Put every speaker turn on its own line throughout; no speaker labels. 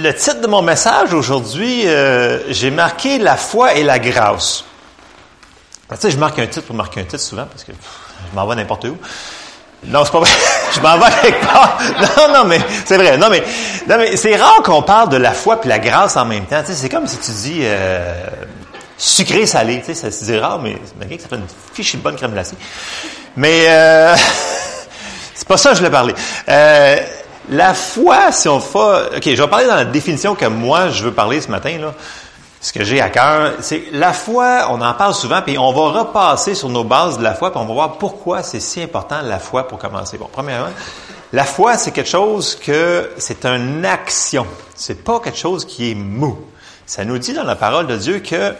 le titre de mon message aujourd'hui, euh, j'ai marqué la foi et la grâce. Tu sais, je marque un titre pour marquer un titre souvent parce que je m'en vais n'importe où. Non, c'est pas vrai. je m'en vais quelque part. Non, non, mais c'est vrai. Non, mais, non, mais c'est rare qu'on parle de la foi et la grâce en même temps. Tu sais, c'est comme si tu dis euh, sucré salé. Tu sais, c'est rare, mais ça fait une fichue bonne crème glacée. Mais euh, c'est pas ça que je voulais parler. La foi, si on fait... OK, je vais parler dans la définition que moi, je veux parler ce matin, là. Ce que j'ai à cœur, c'est la foi, on en parle souvent, puis on va repasser sur nos bases de la foi, puis on va voir pourquoi c'est si important la foi pour commencer. Bon, premièrement, la foi, c'est quelque chose que c'est une action. C'est pas quelque chose qui est mou. Ça nous dit dans la parole de Dieu que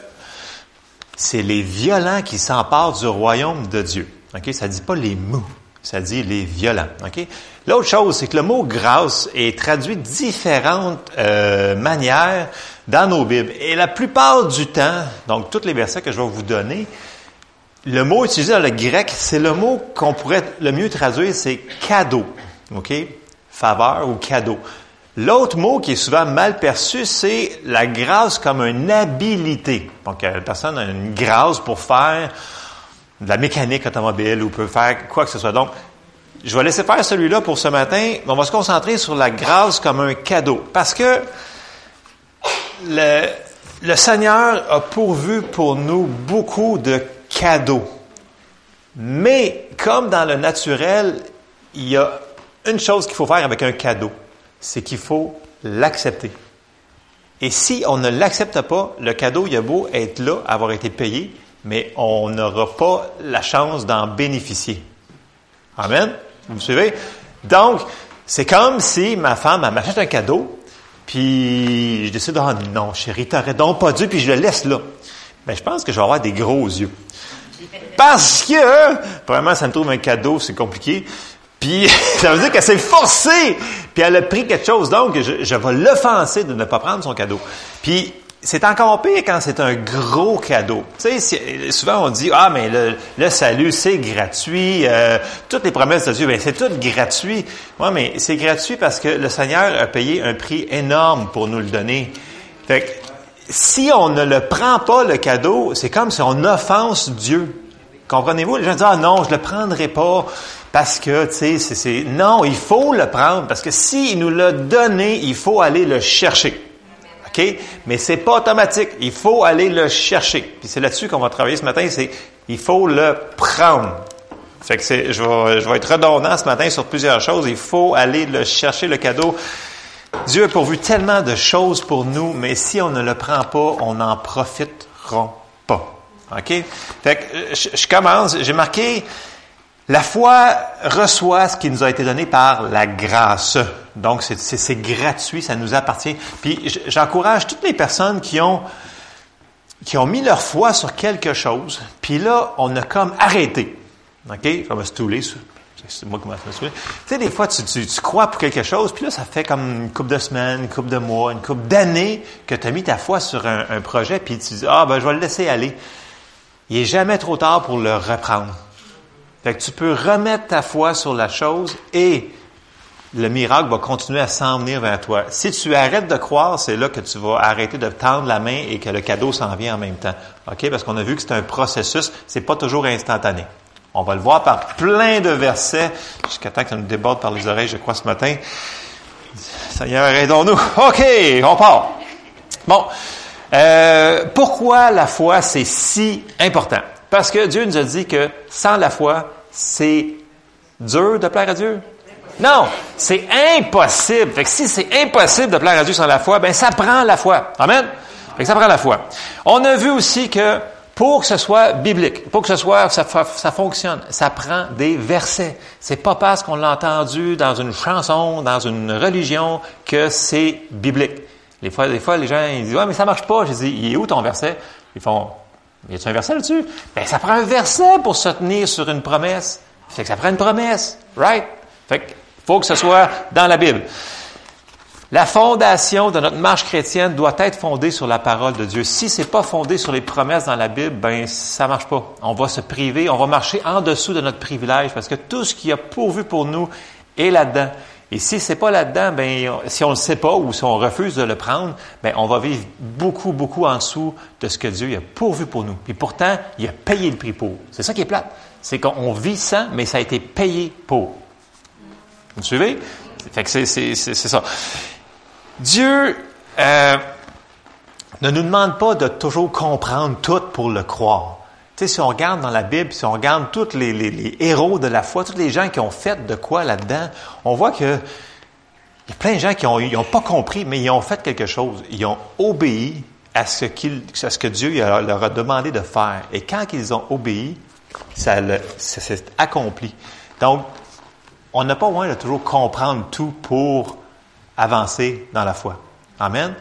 c'est les violents qui s'emparent du royaume de Dieu. OK? Ça dit pas les mous. Ça dit les violents. OK? L'autre chose, c'est que le mot grâce est traduit de différentes euh, manières dans nos Bibles. Et la plupart du temps, donc tous les versets que je vais vous donner, le mot utilisé dans le grec, c'est le mot qu'on pourrait le mieux traduire, c'est cadeau. OK? Faveur ou cadeau. L'autre mot qui est souvent mal perçu, c'est la grâce comme une habilité. Donc, la personne a une grâce pour faire de la mécanique automobile ou peut faire quoi que ce soit. Donc, je vais laisser faire celui-là pour ce matin. On va se concentrer sur la grâce comme un cadeau. Parce que le, le Seigneur a pourvu pour nous beaucoup de cadeaux. Mais comme dans le naturel, il y a une chose qu'il faut faire avec un cadeau, c'est qu'il faut l'accepter. Et si on ne l'accepte pas, le cadeau, il a beau être là, avoir été payé, mais on n'aura pas la chance d'en bénéficier. Amen? Vous suivez? Donc, c'est comme si ma femme m'achète un cadeau, puis je décide, ah non, chérie, t'aurais donc pas dû, puis je le laisse là. Ben, je pense que je vais avoir des gros yeux. Parce que, vraiment, ça me trouve un cadeau, c'est compliqué. Puis, ça veut dire qu'elle s'est forcée, puis elle a pris quelque chose. Donc, je, je vais l'offenser de ne pas prendre son cadeau. Puis, c'est encore pire quand c'est un gros cadeau. Tu sais, souvent on dit ah mais le, salut c'est gratuit, euh, toutes les promesses de Dieu, ben c'est tout gratuit. Oui, mais c'est gratuit parce que le Seigneur a payé un prix énorme pour nous le donner. Fait que, si on ne le prend pas le cadeau, c'est comme si on offense Dieu. Comprenez-vous? Les gens disent ah non, je le prendrai pas parce que tu sais c'est non, il faut le prendre parce que s'il nous l'a donné, il faut aller le chercher. OK? Mais c'est pas automatique. Il faut aller le chercher. Puis c'est là-dessus qu'on va travailler ce matin, c'est il faut le prendre. Fait que c'est, je vais, je vais être redondant ce matin sur plusieurs choses. Il faut aller le chercher, le cadeau. Dieu a pourvu tellement de choses pour nous, mais si on ne le prend pas, on n'en profitera pas. OK? Fait que je commence. J'ai marqué la foi reçoit ce qui nous a été donné par la grâce. Donc, c'est gratuit, ça nous appartient. Puis, j'encourage toutes les personnes qui ont, qui ont mis leur foi sur quelque chose, puis là, on a comme arrêté. OK? Je me stouler. C'est moi qui m'en Tu sais, des fois, tu, tu, crois pour quelque chose, puis là, ça fait comme une couple de semaines, une couple de mois, une couple d'années que tu as mis ta foi sur un, un projet, puis tu dis, ah, ben, je vais le laisser aller. Il est jamais trop tard pour le reprendre. Fait que tu peux remettre ta foi sur la chose et le miracle va continuer à s'en venir vers toi. Si tu arrêtes de croire, c'est là que tu vas arrêter de tendre la main et que le cadeau s'en vient en même temps. OK? Parce qu'on a vu que c'est un processus, c'est pas toujours instantané. On va le voir par plein de versets, jusqu'à temps que ça nous déborde par les oreilles, je crois, ce matin. Seigneur, aidons-nous. OK, on part. Bon. Euh, pourquoi la foi, c'est si important? Parce que Dieu nous a dit que sans la foi, c'est dur de plaire à Dieu. Non, c'est impossible. Fait que si c'est impossible de plaire à Dieu sans la foi, ben ça prend la foi. Amen? Fait que ça prend la foi. On a vu aussi que pour que ce soit biblique, pour que ce soit ça, ça fonctionne, ça prend des versets. C'est pas parce qu'on l'a entendu dans une chanson, dans une religion que c'est biblique. Des fois, des fois, les gens ils disent ouais mais ça marche pas. Je dis il est où ton verset? Ils font y a-t-il un verset là-dessus? Ben, ça prend un verset pour se tenir sur une promesse. Fait que ça prend une promesse. Right? Fait que faut que ce soit dans la Bible. La fondation de notre marche chrétienne doit être fondée sur la parole de Dieu. Si c'est pas fondé sur les promesses dans la Bible, ben ça marche pas. On va se priver, on va marcher en dessous de notre privilège parce que tout ce qui a pourvu pour nous est là-dedans. Et si c'est pas là-dedans, ben, si on le sait pas ou si on refuse de le prendre, ben, on va vivre beaucoup, beaucoup en dessous de ce que Dieu a pourvu pour nous. Et pourtant, il a payé le prix pour. C'est ça qui est plate. C'est qu'on vit sans, mais ça a été payé pour. Vous me suivez? Fait que c'est, ça. Dieu, euh, ne nous demande pas de toujours comprendre tout pour le croire. Si on regarde dans la Bible, si on regarde tous les, héros de la foi, tous les gens qui ont fait de quoi là-dedans, on voit que il y a plein de gens qui n'ont pas compris, mais ils ont fait quelque chose. Ils ont obéi à ce, qu'il, ce que Dieu leur a demandé de faire. Et quand ils ont obéi, ça, ça s'est accompli. Donc, on n'a pas besoin de toujours comprendre tout pour avancer dans la foi. Amen.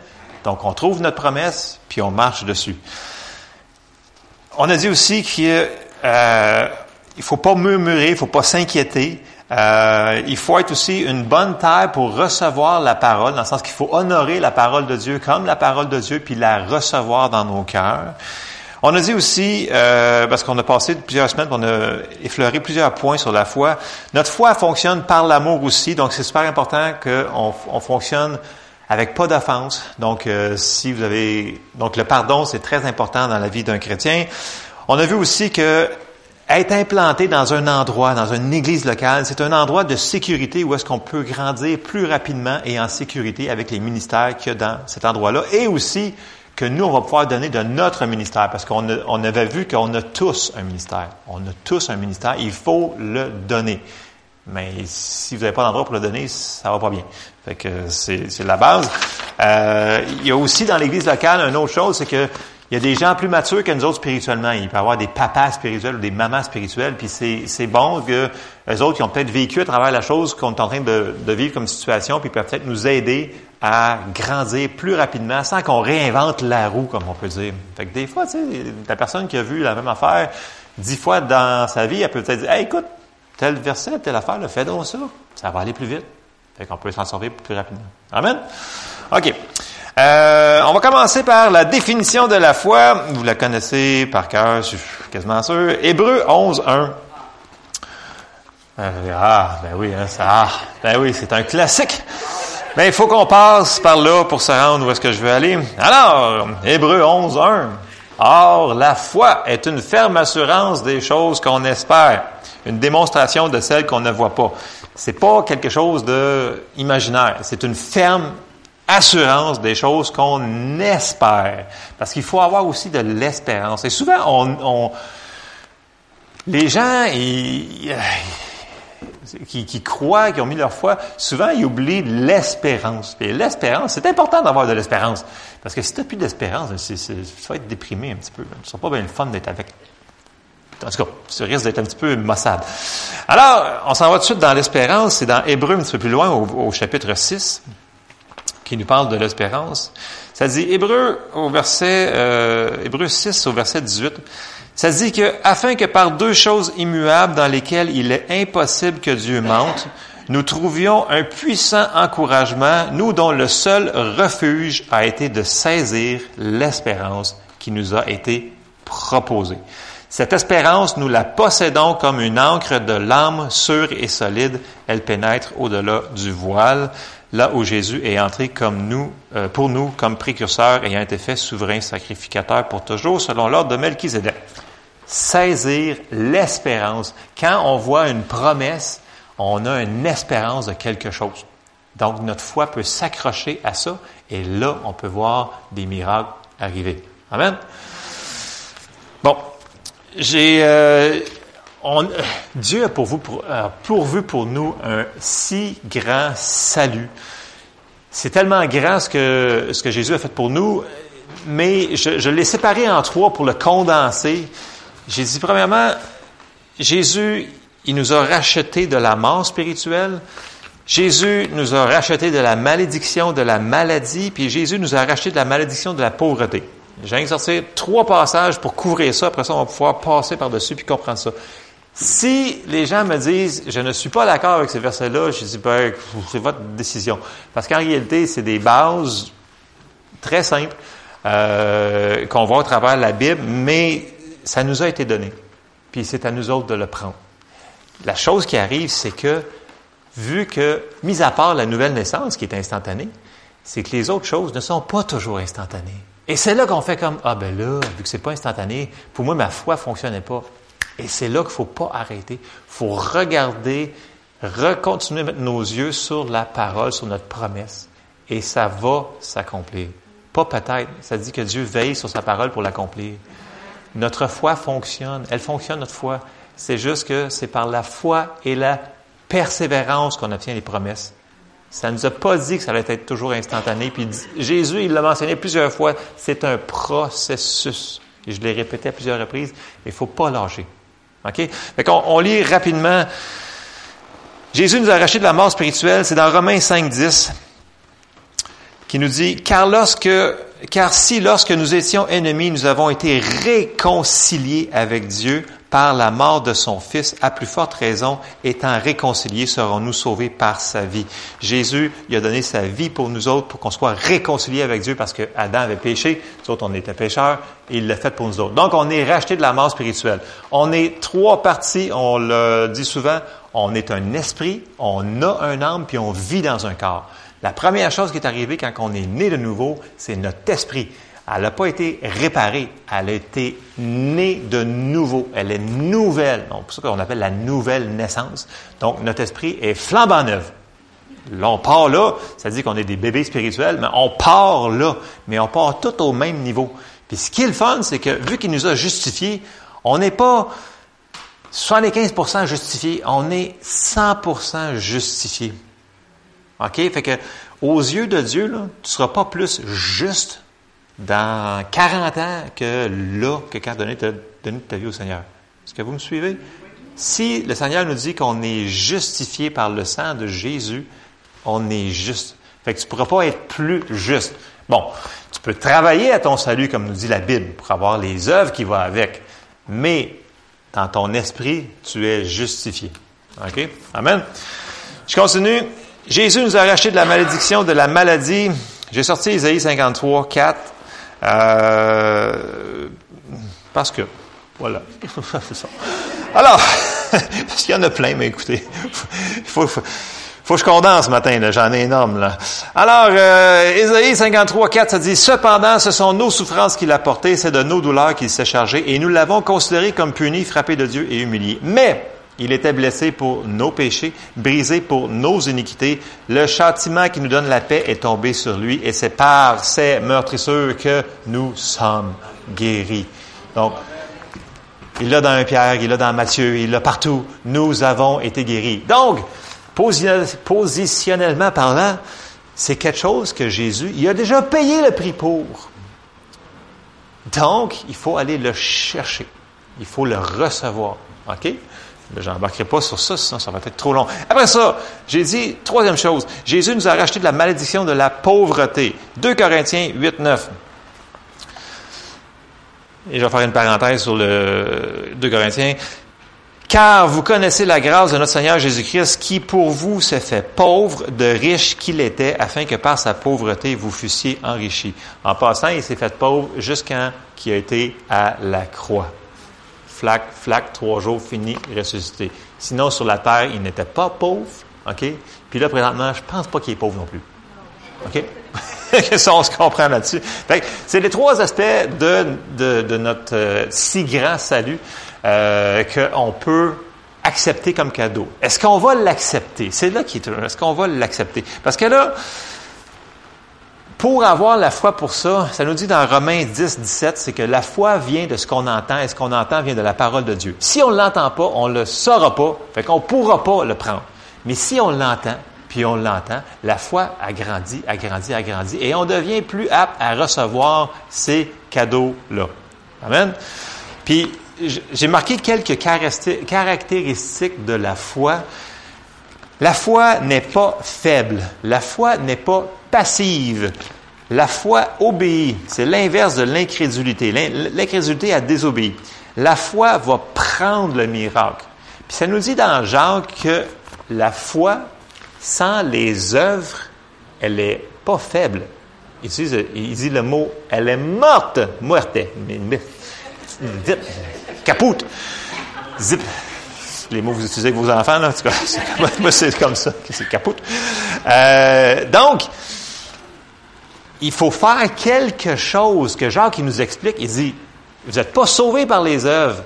Donc, on trouve notre promesse, puis on marche dessus. On a dit aussi qu'il euh, il faut pas murmurer, il faut pas s'inquiéter. Euh, il faut être aussi une bonne terre pour recevoir la parole, dans le sens qu'il faut honorer la parole de Dieu comme la parole de Dieu, puis la recevoir dans nos cœurs. On a dit aussi, euh, parce qu'on a passé plusieurs semaines, on a effleuré plusieurs points sur la foi, notre foi fonctionne par l'amour aussi, donc c'est super important qu'on on fonctionne avec pas d'offense. Donc, euh, si vous avez, donc le pardon, c'est très important dans la vie d'un chrétien. On a vu aussi que être implanté dans un endroit, dans une église locale, c'est un endroit de sécurité où est-ce qu'on peut grandir plus rapidement et en sécurité avec les ministères qu'il y a dans cet endroit-là. Et aussi que nous, on va pouvoir donner de notre ministère, parce qu'on on avait vu qu'on a tous un ministère. On a tous un ministère, il faut le donner. Mais si vous n'avez pas d'endroit pour le donner, ça va pas bien. Fait que c'est la base. Euh, il y a aussi dans l'Église locale une autre chose, c'est que il y a des gens plus matures que nous autres spirituellement. Il peut y avoir des papas spirituels ou des mamans spirituelles, puis c'est bon que les autres qui ont peut-être vécu à travers la chose qu'on est en train de, de vivre comme situation, puis peuvent peut-être nous aider à grandir plus rapidement sans qu'on réinvente la roue, comme on peut dire. Fait que des fois, tu sais, la personne qui a vu la même affaire dix fois dans sa vie, elle peut peut-être dire, hey, écoute, tel verset, telle affaire, le fais donc ça. Ça va aller plus vite. Fait qu'on peut s'en sortir plus rapidement. Amen? OK. Euh, on va commencer par la définition de la foi. Vous la connaissez par cœur, je suis quasiment sûr. Hébreu 11, 1. Euh, ah, ben oui, hein, ça, ah, ben oui, c'est un classique. Mais il faut qu'on passe par là pour se rendre où est-ce que je veux aller. Alors, Hébreu 11, 1. Or, la foi est une ferme assurance des choses qu'on espère une démonstration de celle qu'on ne voit pas. C'est pas quelque chose de imaginaire. C'est une ferme assurance des choses qu'on espère. Parce qu'il faut avoir aussi de l'espérance. Et souvent, les gens qui, croient, qui ont mis leur foi, souvent ils oublient l'espérance. Et l'espérance, c'est important d'avoir de l'espérance. Parce que si tu n'as plus d'espérance, tu vas être déprimé un petit peu. Ce sera pas bien le fun d'être avec en tout cas, ça risque d'être un petit peu maussade. Alors, on s'en va tout de suite dans l'espérance. C'est dans Hébreu, un petit peu plus loin, au, chapitre 6, qui nous parle de l'espérance. Ça dit, Hébreu, au verset, euh, Hébreu 6, au verset 18, ça dit que, afin que par deux choses immuables dans lesquelles il est impossible que Dieu mente, nous trouvions un puissant encouragement, nous dont le seul refuge a été de saisir l'espérance qui nous a été proposée. Cette espérance, nous la possédons comme une encre de l'âme sûre et solide. Elle pénètre au-delà du voile, là où Jésus est entré comme nous, euh, pour nous comme précurseur, ayant été fait souverain sacrificateur pour toujours, selon l'ordre de Melchizedek. Saisir l'espérance. Quand on voit une promesse, on a une espérance de quelque chose. Donc, notre foi peut s'accrocher à ça, et là, on peut voir des miracles arriver. Amen. Bon, euh, on, Dieu a pour vous, pour, pourvu pour nous un si grand salut. C'est tellement grand ce que, ce que Jésus a fait pour nous, mais je, je l'ai séparé en trois pour le condenser. J'ai dit, premièrement, Jésus, il nous a racheté de la mort spirituelle. Jésus nous a racheté de la malédiction, de la maladie, puis Jésus nous a racheté de la malédiction de la pauvreté. J'ai sortir trois passages pour couvrir ça. Après ça, on va pouvoir passer par-dessus puis comprendre ça. Si les gens me disent, je ne suis pas d'accord avec ces versets-là, je dis, ben, c'est votre décision. Parce qu'en réalité, c'est des bases très simples euh, qu'on voit au travers la Bible, mais ça nous a été donné. Puis c'est à nous autres de le prendre. La chose qui arrive, c'est que vu que, mis à part la nouvelle naissance qui est instantanée, c'est que les autres choses ne sont pas toujours instantanées. Et c'est là qu'on fait comme, ah ben là, vu que c'est pas instantané, pour moi, ma foi fonctionnait pas. Et c'est là qu'il faut pas arrêter. Il faut regarder, recontinuer mettre nos yeux sur la parole, sur notre promesse. Et ça va s'accomplir. Pas peut-être. Ça dit que Dieu veille sur sa parole pour l'accomplir. Notre foi fonctionne. Elle fonctionne, notre foi. C'est juste que c'est par la foi et la persévérance qu'on obtient les promesses. Ça ne nous a pas dit que ça allait être toujours instantané. Puis Jésus, il l'a mentionné plusieurs fois, c'est un processus. Et je l'ai répété à plusieurs reprises, il ne faut pas lâcher. OK? Fait on lit rapidement. Jésus nous a arraché de la mort spirituelle. C'est dans Romains 5, 10 qui nous dit, car lorsque, car si lorsque nous étions ennemis, nous avons été réconciliés avec Dieu par la mort de son Fils, à plus forte raison, étant réconciliés, serons-nous sauvés par sa vie. Jésus, il a donné sa vie pour nous autres, pour qu'on soit réconciliés avec Dieu, parce que Adam avait péché, nous autres, on était pécheurs, et il l'a fait pour nous autres. Donc, on est racheté de la mort spirituelle. On est trois parties, on le dit souvent, on est un esprit, on a un âme, puis on vit dans un corps. La première chose qui est arrivée quand on est né de nouveau, c'est notre esprit. Elle n'a pas été réparée, elle a été née de nouveau. Elle est nouvelle. Donc, c'est pour ça qu'on appelle la nouvelle naissance. Donc, notre esprit est flambant neuf. Là, on part là, ça dit qu'on est des bébés spirituels, mais on part là, mais on part tout au même niveau. Puis ce qui est le fun, c'est que vu qu'il nous a justifiés, on n'est pas 75% justifiés, on est 100% justifiés. OK? Fait que, aux yeux de Dieu, tu ne seras pas plus juste dans 40 ans que là, que quand donné, donné ta vie au Seigneur. Est-ce que vous me suivez? Si le Seigneur nous dit qu'on est justifié par le sang de Jésus, on est juste. Fait que tu ne pourras pas être plus juste. Bon, tu peux travailler à ton salut, comme nous dit la Bible, pour avoir les œuvres qui vont avec. Mais dans ton esprit, tu es justifié. OK? Amen. Je continue. Jésus nous a arraché de la malédiction, de la maladie. J'ai sorti Isaïe 53, 4. Euh, parce que, voilà. Alors, parce qu'il y en a plein, mais écoutez, il faut, faut, faut, que je condense ce matin, j'en ai énorme. Là. Alors, euh, Isaïe 53, 4, ça dit, Cependant, ce sont nos souffrances qu'il a portées, c'est de nos douleurs qu'il s'est chargé, et nous l'avons considéré comme puni, frappé de Dieu et humilié. Mais, il était blessé pour nos péchés, brisé pour nos iniquités. Le châtiment qui nous donne la paix est tombé sur lui et c'est par ces meurtrisseurs que nous sommes guéris. Donc, il l'a dans un Pierre, il l'a dans Matthieu, il l'a partout. Nous avons été guéris. Donc, positionnellement parlant, c'est quelque chose que Jésus, il a déjà payé le prix pour. Donc, il faut aller le chercher. Il faut le recevoir. OK? Je n'embarquerai pas sur ça, sinon ça va être trop long. Après ça, j'ai dit, troisième chose, Jésus nous a racheté de la malédiction de la pauvreté. 2 Corinthiens 8, 9. Et je vais faire une parenthèse sur le 2 Corinthiens. Car vous connaissez la grâce de notre Seigneur Jésus-Christ qui pour vous s'est fait pauvre de riche qu'il était afin que par sa pauvreté vous fussiez enrichis. En passant, il s'est fait pauvre jusqu'à qu'il a été à la croix flac, flac, trois jours, fini, ressuscité. Sinon, sur la terre, il n'était pas pauvre, OK? Puis là, présentement, je pense pas qu'il est pauvre non plus. OK? ça, on se comprend là-dessus. C'est les trois aspects de, de, notre euh, si grand salut euh, qu'on peut accepter comme cadeau. Est-ce qu'on va l'accepter? C'est là qui est Est-ce qu'on va l'accepter? Parce que là, pour avoir la foi pour ça, ça nous dit dans Romains 10, 17, c'est que la foi vient de ce qu'on entend et ce qu'on entend vient de la parole de Dieu. Si on ne l'entend pas, on ne le saura pas, fait qu'on ne pourra pas le prendre. Mais si on l'entend, puis on l'entend, la foi a grandi, a grandi, a grandi, et on devient plus apte à recevoir ces cadeaux-là. Amen. Puis, j'ai marqué quelques caractéristiques de la foi. La foi n'est pas faible. La foi n'est pas passive. La foi obéit. C'est l'inverse de l'incrédulité. L'incrédulité a désobéi. La foi va prendre le miracle. Puis ça nous dit dans Jacques que la foi, sans les œuvres, elle n'est pas faible. Il dit, le mot, elle est morte, muerte. Capoute. Zip. Les mots que vous utilisez avec vos enfants, là, c'est comme ça, c'est capote. Euh, donc, il faut faire quelque chose que Jacques il nous explique. Il dit, vous n'êtes pas sauvés par les œuvres,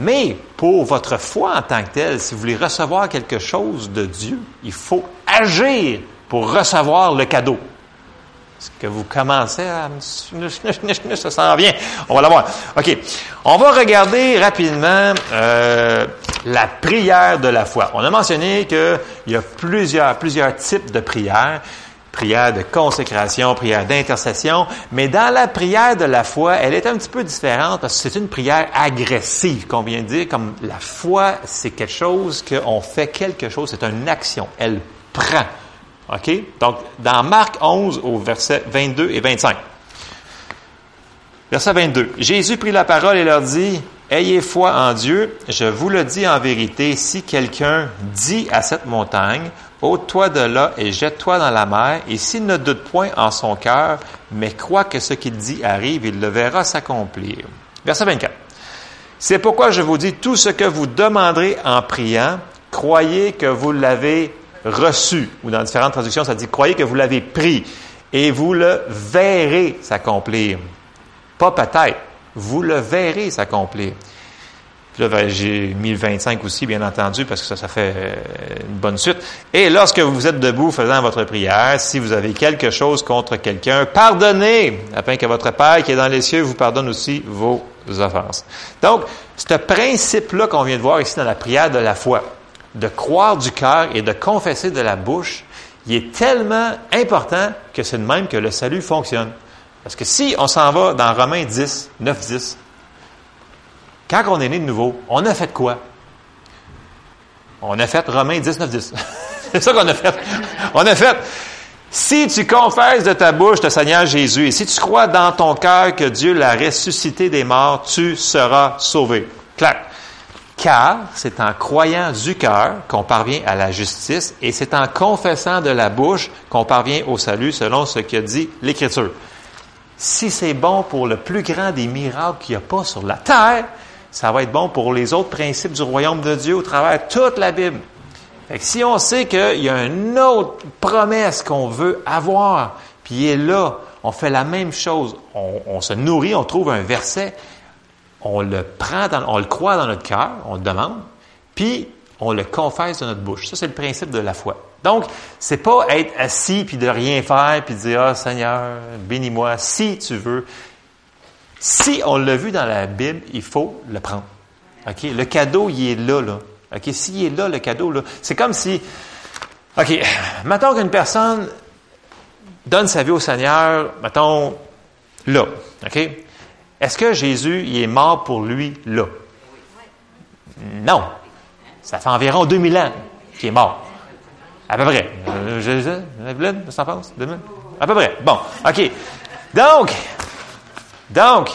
mais pour votre foi en tant que telle, si vous voulez recevoir quelque chose de Dieu, il faut agir pour recevoir le cadeau. Est-ce que vous commencez à... Ça s'en vient. On va l'avoir. OK. On va regarder rapidement euh, la prière de la foi. On a mentionné qu'il y a plusieurs, plusieurs types de prières prière de consécration, prière d'intercession, mais dans la prière de la foi, elle est un petit peu différente c'est une prière agressive, qu'on vient de dire, comme la foi, c'est quelque chose qu'on fait quelque chose, c'est une action, elle prend. OK? Donc, dans Marc 11, au verset 22 et 25. Verset 22. Jésus prit la parole et leur dit, Ayez foi en Dieu, je vous le dis en vérité, si quelqu'un dit à cette montagne, ôte-toi de là et jette-toi dans la mer, et s'il ne doute point en son cœur, mais croit que ce qu'il dit arrive, il le verra s'accomplir. Verset 24. C'est pourquoi je vous dis, tout ce que vous demanderez en priant, croyez que vous l'avez reçu. Ou dans différentes traductions, ça dit, croyez que vous l'avez pris, et vous le verrez s'accomplir. Pas peut-être vous le verrez s'accomplir. Puis là, ben, j'ai mis le 25 aussi, bien entendu, parce que ça, ça fait euh, une bonne suite. Et lorsque vous êtes debout faisant votre prière, si vous avez quelque chose contre quelqu'un, pardonnez, afin que votre Père qui est dans les cieux vous pardonne aussi vos offenses. Donc, ce principe-là qu'on vient de voir ici dans la prière de la foi, de croire du cœur et de confesser de la bouche, il est tellement important que c'est de même que le salut fonctionne. Parce que si on s'en va dans Romains 10, 9, 10, quand on est né de nouveau, on a fait quoi? On a fait Romains 10, 9, 10. C'est ça qu'on a fait. On a fait. Si tu confesses de ta bouche le Seigneur Jésus et si tu crois dans ton cœur que Dieu l'a ressuscité des morts, tu seras sauvé. Clac. Car c'est en croyant du cœur qu'on parvient à la justice et c'est en confessant de la bouche qu'on parvient au salut selon ce que dit l'Écriture si c'est bon pour le plus grand des miracles qu'il n'y a pas sur la terre, ça va être bon pour les autres principes du royaume de Dieu au travers toute la Bible. Si on sait qu'il y a une autre promesse qu'on veut avoir, puis il est là, on fait la même chose, on, se nourrit, on trouve un verset, on le prend, on le croit dans notre cœur, on le demande, puis on le confesse de notre bouche. Ça, c'est le principe de la foi. Donc, c'est pas être assis puis de rien faire puis de dire ah Seigneur, bénis-moi si tu veux. Si on l'a vu dans la Bible, il faut le prendre. OK, le cadeau il est là là. OK, s'il est là le cadeau là, c'est comme si OK, mettons qu'une personne donne sa vie au Seigneur, mettons là, OK? Est-ce que Jésus il est mort pour lui là? Non. Ça fait environ 2000 ans qu'il est mort. À peu près. Euh, je, je, ça pense? Demain? À peu près. Bon, OK. Donc, donc,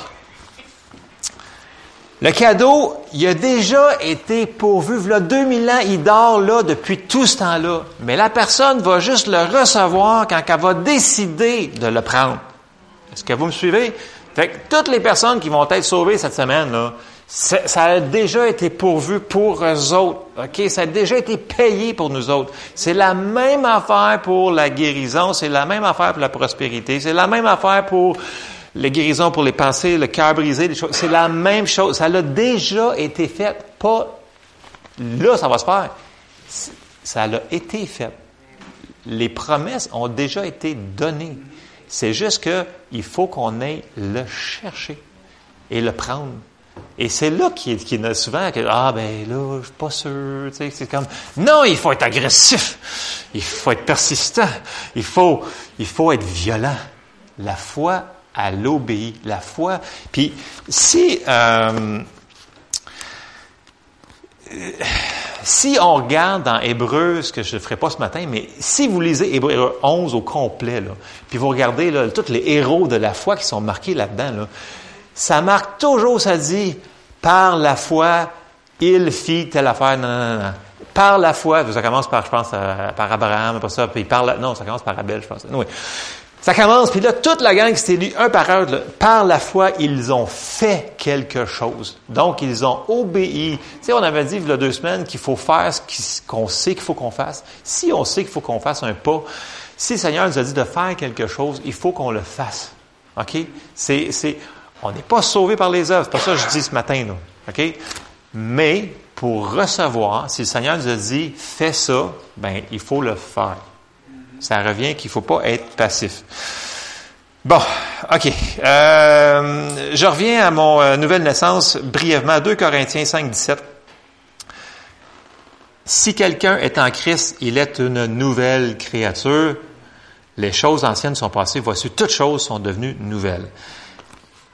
le cadeau, il a déjà été pourvu. A 2000 ans, il dort là depuis tout ce temps-là. Mais la personne va juste le recevoir quand elle va décider de le prendre. Est-ce que vous me suivez? Toutes les personnes qui vont être sauvées cette semaine, ça a déjà été pourvu pour eux autres. OK? Ça a déjà été payé pour nous autres. C'est la même affaire pour la guérison, c'est la même affaire pour la prospérité, c'est la même affaire pour la guérison pour les pensées, le cœur brisé, les choses. C'est la même chose. Ça a déjà été fait. Pas là, ça va se faire. Ça a été fait. Les promesses ont déjà été données. C'est juste qu'il faut qu'on aille le chercher et le prendre. Et c'est là qu'il y a souvent que, ah ben là, je suis pas sûr, tu sais, c'est comme, non, il faut être agressif, il faut être persistant, il faut, il faut être violent. La foi, à l'obéit. La foi, puis si, euh, si on regarde dans Hébreu, ce que je ne ferai pas ce matin, mais si vous lisez Hébreu 11 au complet, là, puis vous regardez là, tous les héros de la foi qui sont marqués là-dedans, là, ça marque toujours, ça dit, par la foi, il fit telle affaire. Non, non, non. Par la foi, ça commence par, je pense, par Abraham, après ça, puis par la, non, ça commence par Abel, je pense. Oui. Ça commence, puis là, toute la gang qui s'est élue, un par un, par la foi, ils ont fait quelque chose. Donc, ils ont obéi. Tu sais, on avait dit il y a deux semaines qu'il faut faire ce qu'on sait qu'il faut qu'on fasse. Si on sait qu'il faut qu'on fasse un pas, si le Seigneur nous a dit de faire quelque chose, il faut qu'on le fasse. OK? On n'est pas sauvé par les œuvres. C'est pas ça que je dis ce matin, là. OK? Mais, pour recevoir, si le Seigneur nous a dit, fais ça, ben, il faut le faire. Ça revient qu'il ne faut pas être passif. Bon, OK. Euh, je reviens à mon euh, nouvelle naissance brièvement. 2 Corinthiens 5, 17. Si quelqu'un est en Christ, il est une nouvelle créature. Les choses anciennes sont passées. Voici, toutes choses sont devenues nouvelles.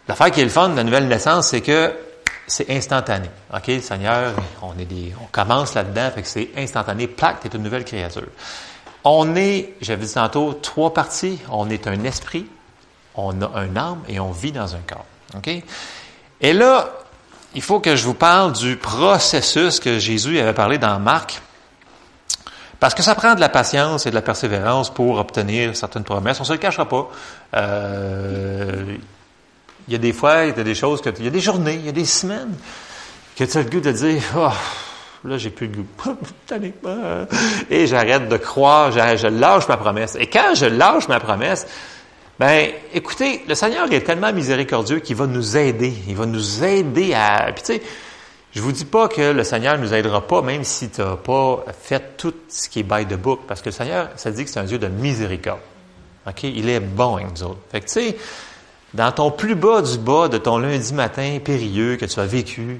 L'affaire qui est le fun de la nouvelle naissance, c'est que c'est instantané. OK, Seigneur, on est on commence là-dedans, fait que c'est instantané. Plaque, tu es une nouvelle créature. On est, j'avais dit tantôt, trois parties. On est un esprit, on a un âme et on vit dans un corps. OK? Et là, il faut que je vous parle du processus que Jésus avait parlé dans Marc. Parce que ça prend de la patience et de la persévérance pour obtenir certaines promesses. On ne se le cachera pas. Euh, il y a des fois, il y a des choses, il y a des journées, il y a des semaines que tu as le goût de dire, oh, Là, j'ai plus le goût. Et j'arrête de croire, je lâche ma promesse. Et quand je lâche ma promesse, ben, écoutez, le Seigneur est tellement miséricordieux qu'il va nous aider. Il va nous aider à. Puis tu sais, je vous dis pas que le Seigneur nous aidera pas, même si tu n'as pas fait tout ce qui est by the book, parce que le Seigneur, ça dit que c'est un Dieu de miséricorde. OK? Il est bon avec nous autres. Fait que tu sais, dans ton plus bas du bas de ton lundi matin périlleux que tu as vécu,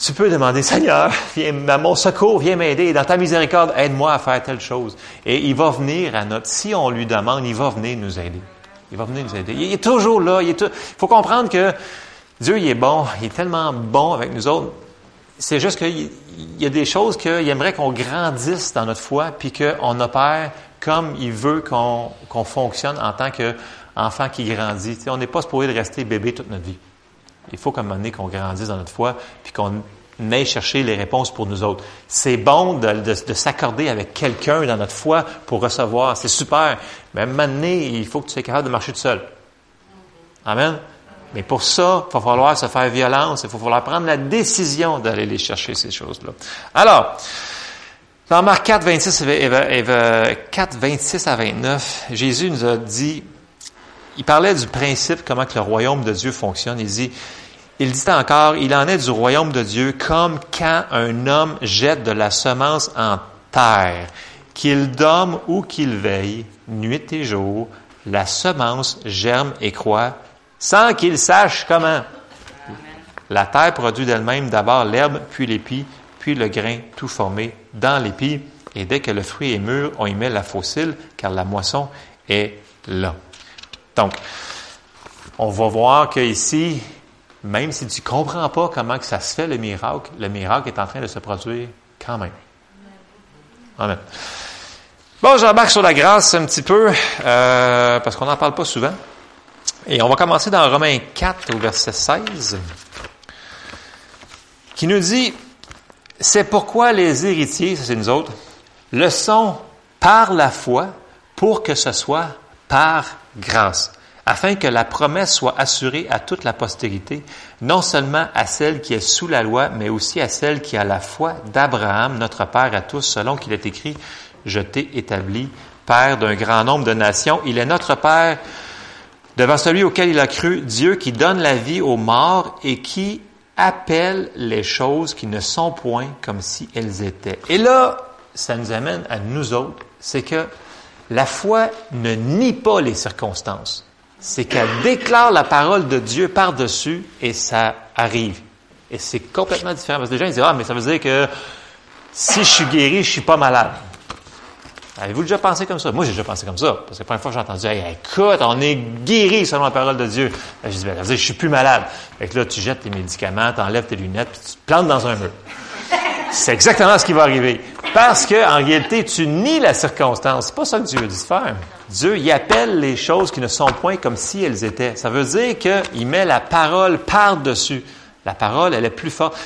tu peux demander, Seigneur, viens à mon secours, viens m'aider. Dans ta miséricorde, aide-moi à faire telle chose. Et il va venir à notre, si on lui demande, il va venir nous aider. Il va venir nous aider. Il est toujours là. Il faut comprendre que Dieu, il est bon. Il est tellement bon avec nous autres. C'est juste qu'il y a des choses qu'il aimerait qu'on grandisse dans notre foi, puis qu'on opère comme il veut qu'on fonctionne en tant qu'enfant qui grandit. on n'est pas supposé de rester bébé toute notre vie. Il faut qu'à un moment donné qu'on grandisse dans notre foi, puis qu'on aille chercher les réponses pour nous autres. C'est bon de, s'accorder avec quelqu'un dans notre foi pour recevoir. C'est super. Mais à un moment donné, il faut que tu sois capable de marcher tout seul. Amen. Mais pour ça, il va falloir se faire violence, il va falloir prendre la décision d'aller les chercher, ces choses-là. Alors, dans Marc 4, 26, 4, 26 à 29, Jésus nous a dit, il parlait du principe, comment que le royaume de Dieu fonctionne. Il dit, il dit encore, il en est du royaume de Dieu comme quand un homme jette de la semence en terre, qu'il dorme ou qu'il veille, nuit et jour, la semence germe et croît, sans qu'il sache comment. La terre produit d'elle-même d'abord l'herbe, puis l'épi, puis le grain tout formé dans l'épi, et dès que le fruit est mûr, on y met la fossile, car la moisson est là. Donc, on va voir qu'ici, même si tu ne comprends pas comment que ça se fait le miracle, le miracle est en train de se produire quand même. Amen. Bon, j'embarque sur la grâce un petit peu, euh, parce qu'on n'en parle pas souvent. Et on va commencer dans Romains 4 au verset 16, qui nous dit, c'est pourquoi les héritiers, ça c'est nous autres, le sont par la foi pour que ce soit par grâce afin que la promesse soit assurée à toute la postérité, non seulement à celle qui est sous la loi, mais aussi à celle qui a la foi d'Abraham, notre Père à tous, selon qu'il est écrit, Je t'ai établi Père d'un grand nombre de nations. Il est notre Père devant celui auquel il a cru, Dieu qui donne la vie aux morts et qui appelle les choses qui ne sont point comme si elles étaient. Et là, ça nous amène à nous autres, c'est que la foi ne nie pas les circonstances c'est qu'elle déclare la parole de Dieu par-dessus et ça arrive. Et c'est complètement différent. Parce que les gens ils disent, ah, mais ça veut dire que si je suis guéri, je suis pas malade. Avez-vous déjà pensé comme ça? Moi, j'ai déjà pensé comme ça. Parce que la première fois j'ai entendu, écoute, on est guéri selon la parole de Dieu. je dis, ben, ça je suis plus malade. Fait que là, tu jettes tes médicaments, tu enlèves tes lunettes, puis tu te plantes dans un mur. C'est exactement ce qui va arriver. Parce que, en réalité, tu nies la circonstance. C'est pas ça que Dieu dit de faire. Dieu y appelle les choses qui ne sont point comme si elles étaient. Ça veut dire qu'il met la parole par-dessus. La parole, elle est plus forte.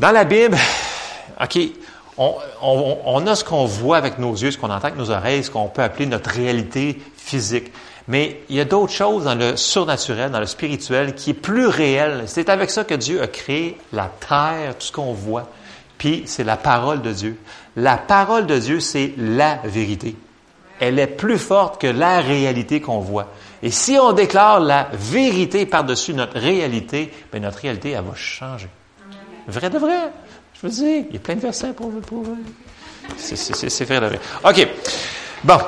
Dans la Bible, OK, on, a ce qu'on voit avec nos yeux, ce qu'on entend avec nos oreilles, ce qu'on peut appeler notre réalité physique. Mais il y a d'autres choses dans le surnaturel, dans le spirituel, qui est plus réel. C'est avec ça que Dieu a créé la terre, tout ce qu'on voit. Puis c'est la parole de Dieu. La parole de Dieu, c'est la vérité. Elle est plus forte que la réalité qu'on voit. Et si on déclare la vérité par-dessus notre réalité, bien notre réalité, elle va changer. Vrai de vrai. Je veux dire, il y a plein de versets pour... pour c'est vrai de vrai. OK. Bon.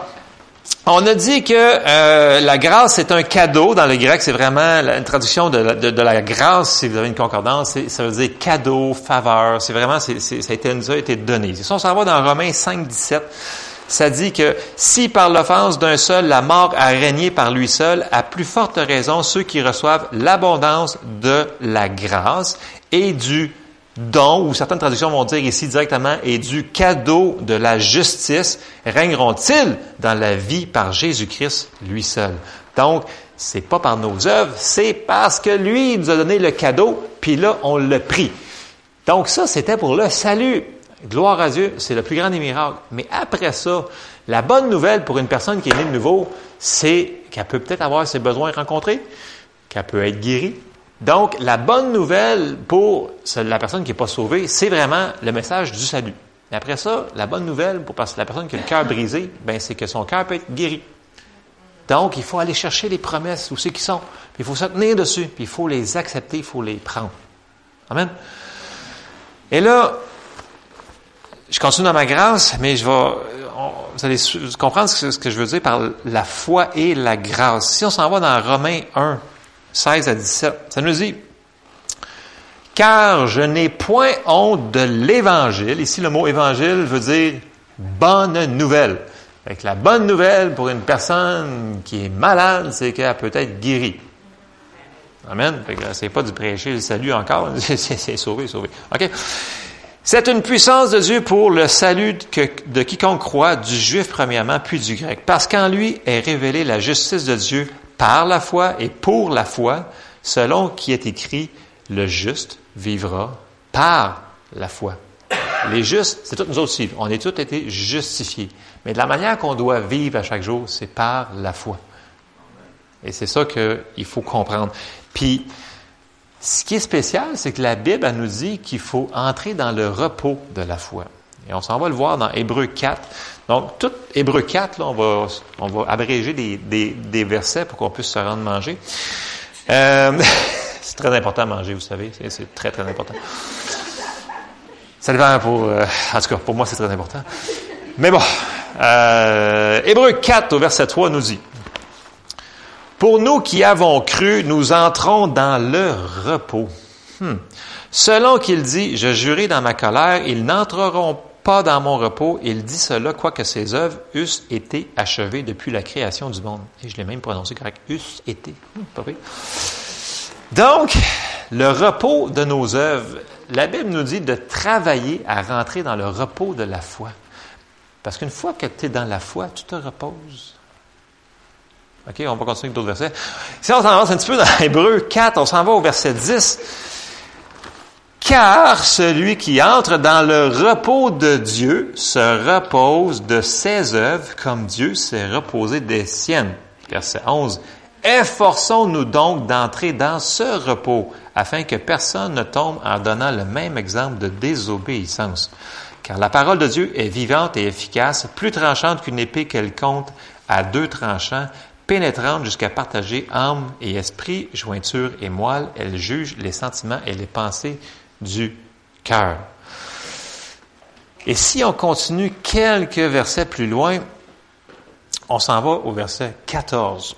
On a dit que euh, la grâce c'est un cadeau. Dans le grec, c'est vraiment une traduction de, la grâce. Si vous avez une concordance, ça veut dire cadeau, faveur. C'est vraiment, c'est, ça a été, a été donné. Si on s'en va dans Romains 5, 17, ça dit que si par l'offense d'un seul la mort a régné par lui seul, à plus forte raison ceux qui reçoivent l'abondance de la grâce et du don, ou certaines traductions vont dire ici directement, et du cadeau de la justice, règneront-ils dans la vie par Jésus-Christ lui seul. Donc, c'est pas par nos œuvres, c'est parce que lui nous a donné le cadeau, puis là, on l'a pris. Donc ça, c'était pour le salut. Gloire à Dieu, c'est le plus grand des miracles. Mais après ça, la bonne nouvelle pour une personne qui est née de nouveau, c'est qu'elle peut peut-être avoir ses besoins rencontrés, qu'elle peut être guérie, donc, la bonne nouvelle pour la personne qui n'est pas sauvée, c'est vraiment le message du salut. Et après ça, la bonne nouvelle pour la personne qui a le cœur brisé, ben, c'est que son cœur peut être guéri. Donc, il faut aller chercher les promesses, où c'est qu'ils sont. Il faut se tenir dessus, puis il faut les accepter, il faut les prendre. Amen. Et là, je continue dans ma grâce, mais je vais, vous allez comprendre ce que je veux dire par la foi et la grâce. Si on s'en va dans Romains 1, 16 à 17. Ça nous dit, car je n'ai point honte de l'évangile. Ici, le mot évangile veut dire bonne nouvelle. Avec la bonne nouvelle pour une personne qui est malade, c'est qu'elle peut être guérie. Amen. C'est pas du prêcher le salut encore. c'est sauvé, sauvé. OK? C'est une puissance de Dieu pour le salut de quiconque croit, du juif premièrement, puis du grec. Parce qu'en lui est révélée la justice de Dieu par la foi et pour la foi, selon qui est écrit, le juste vivra par la foi. Les justes, c'est tous nous aussi. On est tous été justifiés. Mais de la manière qu'on doit vivre à chaque jour, c'est par la foi. Et c'est ça qu'il faut comprendre. Puis, ce qui est spécial, c'est que la Bible, elle nous dit qu'il faut entrer dans le repos de la foi. Et on s'en va le voir dans Hébreu 4. Donc, tout Hébreu 4, là, on va, on va abréger des, des, versets pour qu'on puisse se rendre manger. Euh, c'est très important à manger, vous savez. C'est très, très important. Ça dépend pour... Euh, en tout cas, pour moi, c'est très important. Mais bon, euh, Hébreu 4 au verset 3 nous dit, Pour nous qui avons cru, nous entrons dans le repos. Hmm. Selon qu'il dit, je jurai dans ma colère, ils n'entreront pas dans mon repos. Il dit cela, quoique ses œuvres eussent été achevées depuis la création du monde. Et je l'ai même prononcé correct. Eussent été. Pas Donc, le repos de nos œuvres, la Bible nous dit de travailler à rentrer dans le repos de la foi. Parce qu'une fois que tu es dans la foi, tu te reposes. OK, on va continuer avec d'autres versets. Si on s'en avance un petit peu dans Hébreu 4, on s'en va au verset 10. Car celui qui entre dans le repos de Dieu se repose de ses œuvres comme Dieu s'est reposé des siennes. Verset 11. Efforçons-nous donc d'entrer dans ce repos afin que personne ne tombe en donnant le même exemple de désobéissance. Car la parole de Dieu est vivante et efficace, plus tranchante qu'une épée quelconque à deux tranchants, pénétrante jusqu'à partager âme et esprit, jointure et moelle. Elle juge les sentiments et les pensées du cœur. Et si on continue quelques versets plus loin, on s'en va au verset 14,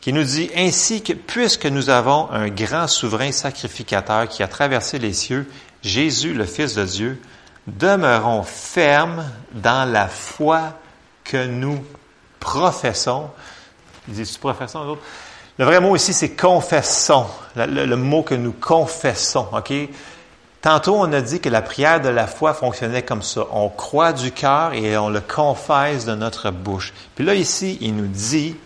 qui nous dit, Ainsi que puisque nous avons un grand souverain sacrificateur qui a traversé les cieux, Jésus, le Fils de Dieu, demeurons fermes dans la foi que nous professons. Il dit, tu professons, le vrai mot ici, c'est confessons. Le, mot que nous confessons. OK? Tantôt, on a dit que la prière de la foi fonctionnait comme ça. On croit du cœur et on le confesse de notre bouche. Puis là, ici, il nous dit,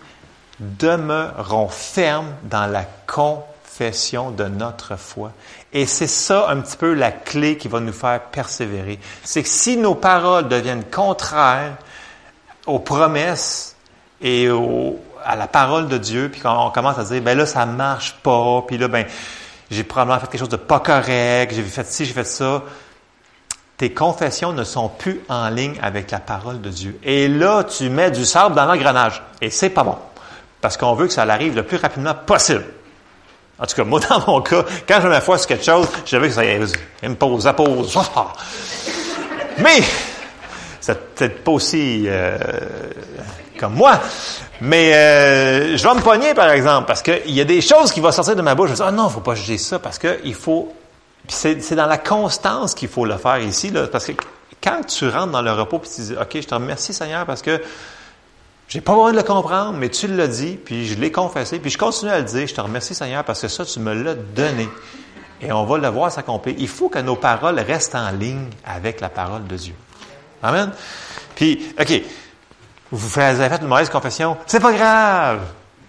demeurons fermes dans la confession de notre foi. Et c'est ça un petit peu la clé qui va nous faire persévérer. C'est que si nos paroles deviennent contraires aux promesses et à la parole de Dieu, puis on commence à dire, ben là, ça marche pas, puis là, ben, j'ai probablement fait quelque chose de pas correct, j'ai fait ci, j'ai fait ça, tes confessions ne sont plus en ligne avec la parole de Dieu. Et là, tu mets du sable dans l'engrenage. Et c'est pas bon. Parce qu'on veut que ça arrive le plus rapidement possible. En tout cas, moi, dans mon cas, quand je me foi sur quelque chose, je veux que ça impose, appose. Mais, c'est peut-être pas aussi euh, comme moi, mais euh, je vais me pogner, par exemple, parce qu'il y a des choses qui vont sortir de ma bouche. Je vais dire, ah non, faut pas juger ça, parce qu'il faut c'est dans la constance qu'il faut le faire ici, là, parce que quand tu rentres dans le repos et tu dis, OK, je te remercie Seigneur parce que j'ai pas besoin de le comprendre, mais tu l'as dit, puis je l'ai confessé, puis je continue à le dire, je te remercie Seigneur parce que ça, tu me l'as donné. Et on va le voir s'accomplir. Il faut que nos paroles restent en ligne avec la parole de Dieu. Amen. Puis, OK, vous avez fait une mauvaise confession, c'est pas grave.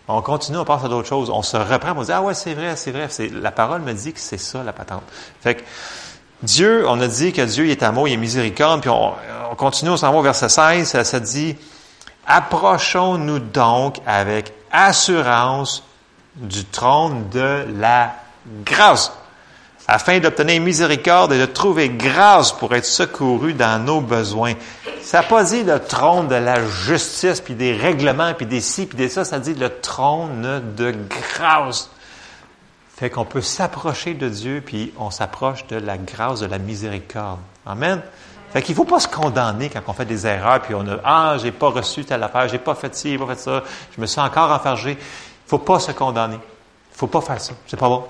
On continue, on passe à d'autres choses. On se reprend, on se dit, ah ouais, c'est vrai, c'est vrai. la parole me dit que c'est ça, la patente. Fait que, Dieu, on a dit que Dieu est amour, il est miséricorde, puis on, continue, on s'en va au verset 16, ça, ça dit, approchons-nous donc avec assurance du trône de la grâce afin d'obtenir miséricorde et de trouver grâce pour être secouru dans nos besoins. Ça n'a pas dit le trône de la justice, puis des règlements, puis des ci, puis des ça, ça dit le trône de grâce. Fait qu'on peut s'approcher de Dieu, puis on s'approche de la grâce, de la miséricorde. Amen. Fait qu'il faut pas se condamner quand on fait des erreurs, puis on a Ah, j'ai pas reçu telle affaire, j'ai pas fait ci, j'ai pas fait ça, je me suis encore enfargé. Faut pas se condamner. Il faut pas faire ça. C'est pas bon.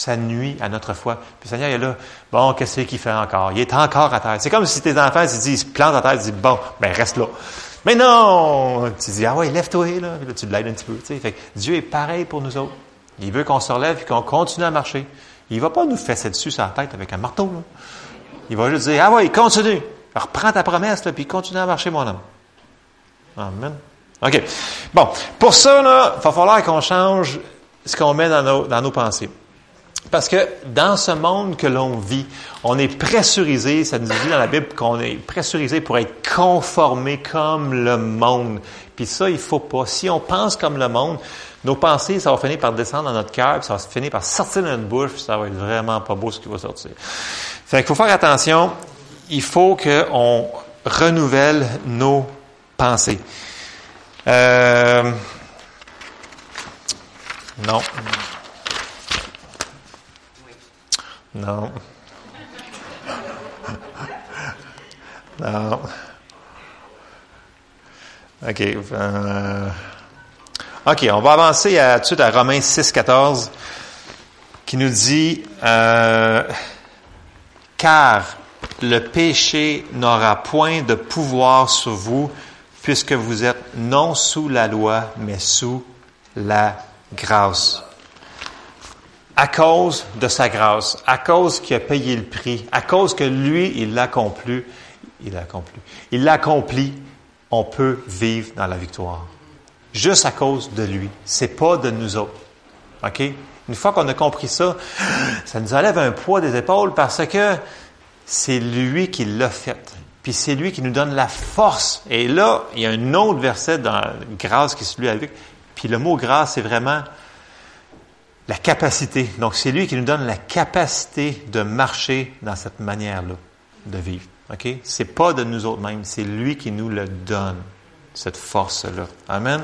Ça nuit à notre foi. Puis le Seigneur il est là. Bon, qu'est-ce qu'il fait encore? Il est encore à terre. C'est comme si tes enfants, ils disent, ils se plantent à terre, ils disent, bon, ben reste là. Mais non! Tu dis, ah ouais, lève-toi, là. Puis là, tu l'aides un petit peu. Tu sais. Dieu est pareil pour nous autres. Il veut qu'on se relève et qu'on continue à marcher. Il ne va pas nous fesser dessus sur la tête avec un marteau. Il va juste dire, ah ouais, continue. Reprends ta promesse, là, puis continue à marcher, mon homme. Amen. OK. Bon, pour ça, là, il va falloir qu'on change ce qu'on met dans nos, dans nos pensées. Parce que dans ce monde que l'on vit, on est pressurisé, ça nous dit dans la Bible qu'on est pressurisé pour être conformé comme le monde. Puis ça, il faut pas. Si on pense comme le monde, nos pensées, ça va finir par descendre dans notre cœur, puis ça va finir par sortir de notre bouche, puis ça va être vraiment pas beau ce qui va sortir. Fait qu'il faut faire attention. Il faut qu'on renouvelle nos pensées. Euh, non. Non. Non. OK. Euh, OK, on va avancer à, tout de suite à Romains 6, 14, qui nous dit euh, Car le péché n'aura point de pouvoir sur vous, puisque vous êtes non sous la loi, mais sous la grâce à cause de sa grâce, à cause qu'il a payé le prix, à cause que lui, il l'a accompli, il l'a accompli, il l'a accompli, on peut vivre dans la victoire. Juste à cause de lui. C'est pas de nous autres. OK? Une fois qu'on a compris ça, ça nous enlève un poids des épaules parce que c'est lui qui l'a fait. Puis c'est lui qui nous donne la force. Et là, il y a un autre verset dans grâce qui est celui avec. Puis le mot grâce, c'est vraiment la capacité. Donc, c'est lui qui nous donne la capacité de marcher dans cette manière-là de vivre. OK? C'est pas de nous autres mêmes, c'est lui qui nous le donne, cette force-là. Amen.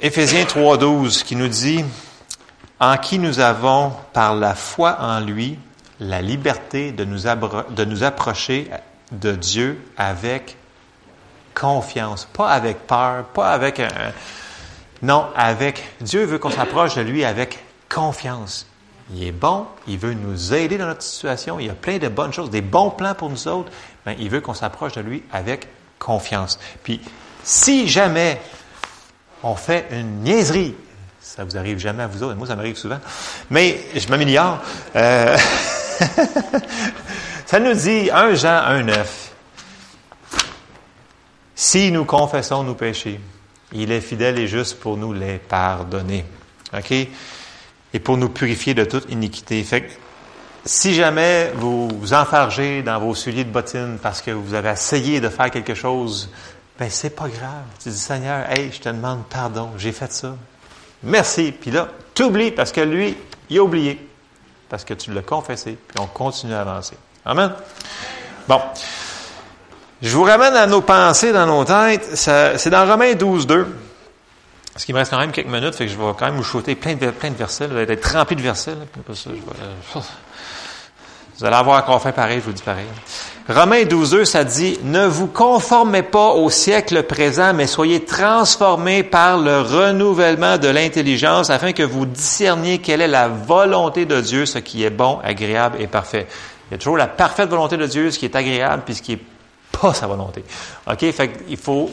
Éphésiens 3.12 qui nous dit, en qui nous avons, par la foi en lui, la liberté de nous, de nous approcher de Dieu avec confiance, pas avec peur, pas avec un, non, avec Dieu veut qu'on s'approche de lui avec confiance. Il est bon, il veut nous aider dans notre situation, il a plein de bonnes choses, des bons plans pour nous autres, mais il veut qu'on s'approche de lui avec confiance. Puis, si jamais on fait une niaiserie, ça vous arrive jamais à vous autres, moi ça m'arrive souvent, mais je m'améliore. Euh, ça nous dit 1 Jean 1, 9. Si nous confessons nos péchés, il est fidèle et juste pour nous les pardonner. OK? Et pour nous purifier de toute iniquité. Fait si jamais vous vous enfargez dans vos souliers de bottines parce que vous avez essayé de faire quelque chose, ben c'est pas grave. Tu dis, Seigneur, hey, je te demande pardon, j'ai fait ça. Merci. Puis là, tu oublies parce que lui, il a oublié. Parce que tu l'as confessé. Puis on continue à avancer. Amen. Bon. Je vous ramène à nos pensées dans nos têtes. C'est dans Romains 12, 2. Parce qu'il me reste quand même quelques minutes, fait que je vais quand même vous shooter plein de, plein de versets. Vous allez être rempli de versets. Euh, vous allez avoir encore fait pareil, je vous dis pareil. Romains 12, ça dit, ne vous conformez pas au siècle présent, mais soyez transformés par le renouvellement de l'intelligence afin que vous discerniez quelle est la volonté de Dieu, ce qui est bon, agréable et parfait. Il y a toujours la parfaite volonté de Dieu, ce qui est agréable, puis ce qui est pas sa volonté. OK? Fait faut,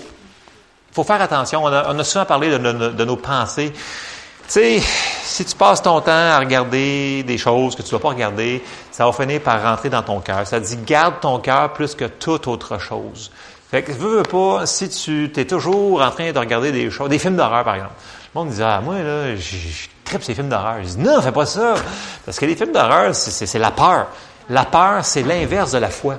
faut faire attention. On a, souvent parlé de, nos pensées. Tu sais, si tu passes ton temps à regarder des choses que tu ne vas pas regarder, ça va finir par rentrer dans ton cœur. Ça dit garde ton cœur plus que toute autre chose. Fait que, veux, veux pas, si tu es toujours en train de regarder des choses, des films d'horreur, par exemple. Le monde dit, ah, moi, là, je tripe ces films d'horreur. Je dis, non, fais pas ça. Parce que les films d'horreur, c'est la peur. La peur, c'est l'inverse de la foi.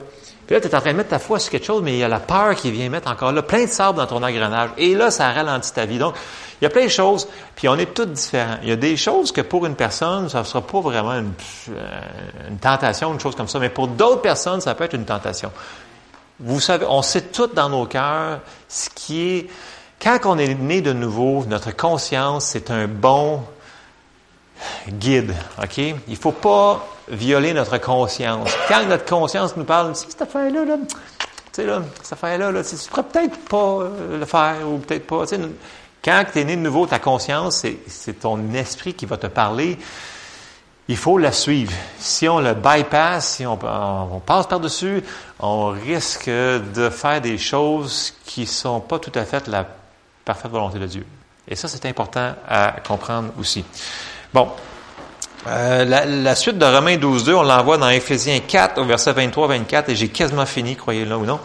Puis là, tu es en train de mettre ta foi sur quelque chose, mais il y a la peur qui vient mettre encore là plein de sable dans ton engrenage. Et là, ça ralentit ta vie. Donc, il y a plein de choses, puis on est tous différents. Il y a des choses que pour une personne, ça ne sera pas vraiment une, euh, une, tentation, une chose comme ça, mais pour d'autres personnes, ça peut être une tentation. Vous savez, on sait tout dans nos cœurs ce qui est... Quand on est né de nouveau, notre conscience, c'est un bon guide, OK? Il ne faut pas violer notre conscience. Quand notre conscience nous parle, cette affaire-là, là, tu sais, là, affaire-là, là, tu pourrais peut-être pas euh, le faire ou peut-être pas. Quand tu es né de nouveau, ta conscience, c'est ton esprit qui va te parler. Il faut la suivre. Si on le bypass, si on, on passe par-dessus, on risque de faire des choses qui ne sont pas tout à fait la parfaite volonté de Dieu. Et ça, c'est important à comprendre aussi. Bon, euh, la, suite de Romains 12.2, on l'envoie dans Éphésiens 4 au verset 23-24, et j'ai quasiment fini, croyez-le ou non.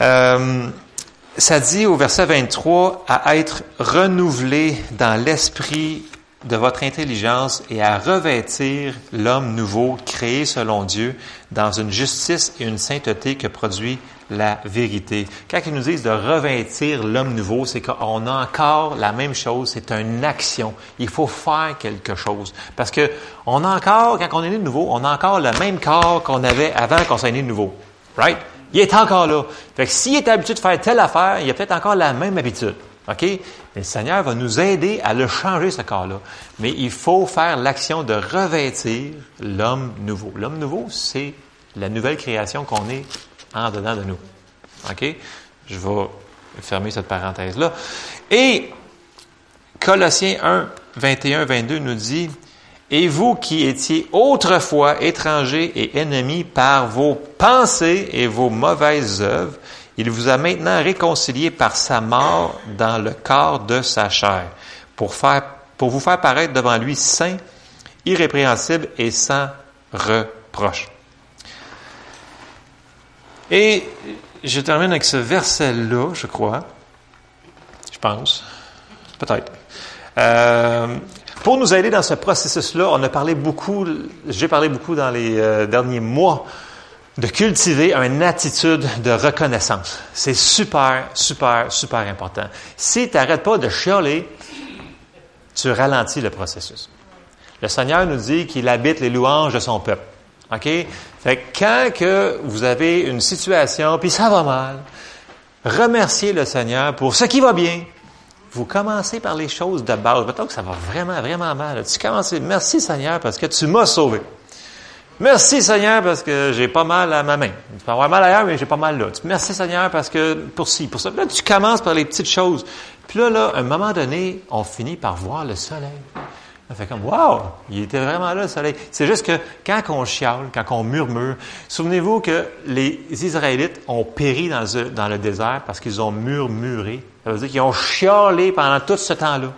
Euh, ça dit au verset 23 à être renouvelé dans l'esprit de votre intelligence et à revêtir l'homme nouveau créé selon Dieu dans une justice et une sainteté que produit la vérité. Quand ils nous disent de revêtir l'homme nouveau, c'est qu'on a encore la même chose, c'est une action. Il faut faire quelque chose. Parce que on a encore, quand on est né de nouveau, on a encore le même corps qu'on avait avant qu'on soit né de nouveau. Right? Il est encore là. Fait que s'il est habitué de faire telle affaire, il a peut-être encore la même habitude. OK? Mais le Seigneur va nous aider à le changer, ce corps-là. Mais il faut faire l'action de revêtir l'homme nouveau. L'homme nouveau, c'est la nouvelle création qu'on est en dedans de nous. OK? Je vais fermer cette parenthèse-là. Et Colossiens 1, 21, 22 nous dit, Et vous qui étiez autrefois étrangers et ennemis par vos pensées et vos mauvaises œuvres, il vous a maintenant réconciliés par sa mort dans le corps de sa chair, pour, faire, pour vous faire paraître devant lui saint, irrépréhensible et sans reproche. Et je termine avec ce verset-là, je crois. Je pense. Peut-être. Euh, pour nous aider dans ce processus-là, on a parlé beaucoup, j'ai parlé beaucoup dans les euh, derniers mois de cultiver une attitude de reconnaissance. C'est super, super, super important. Si tu n'arrêtes pas de chialer, tu ralentis le processus. Le Seigneur nous dit qu'il habite les louanges de son peuple. OK? Fait que quand que vous avez une situation, puis ça va mal, remerciez le Seigneur pour ce qui va bien. Vous commencez par les choses de base. Mettons que ça va vraiment, vraiment mal. Tu commences, merci Seigneur parce que tu m'as sauvé. Merci Seigneur parce que j'ai pas mal à ma main. Tu peux avoir mal ailleurs, mais j'ai pas mal là. Merci Seigneur parce que pour ci, pour ça. Là, tu commences par les petites choses. Puis là, là, à un moment donné, on finit par voir le soleil. Ça fait comme, wow, il était vraiment là, le soleil. C'est juste que quand on chiale, quand on murmure, souvenez-vous que les Israélites ont péri dans le, désert parce qu'ils ont murmuré. Ça veut dire qu'ils ont chialé pendant tout ce temps-là.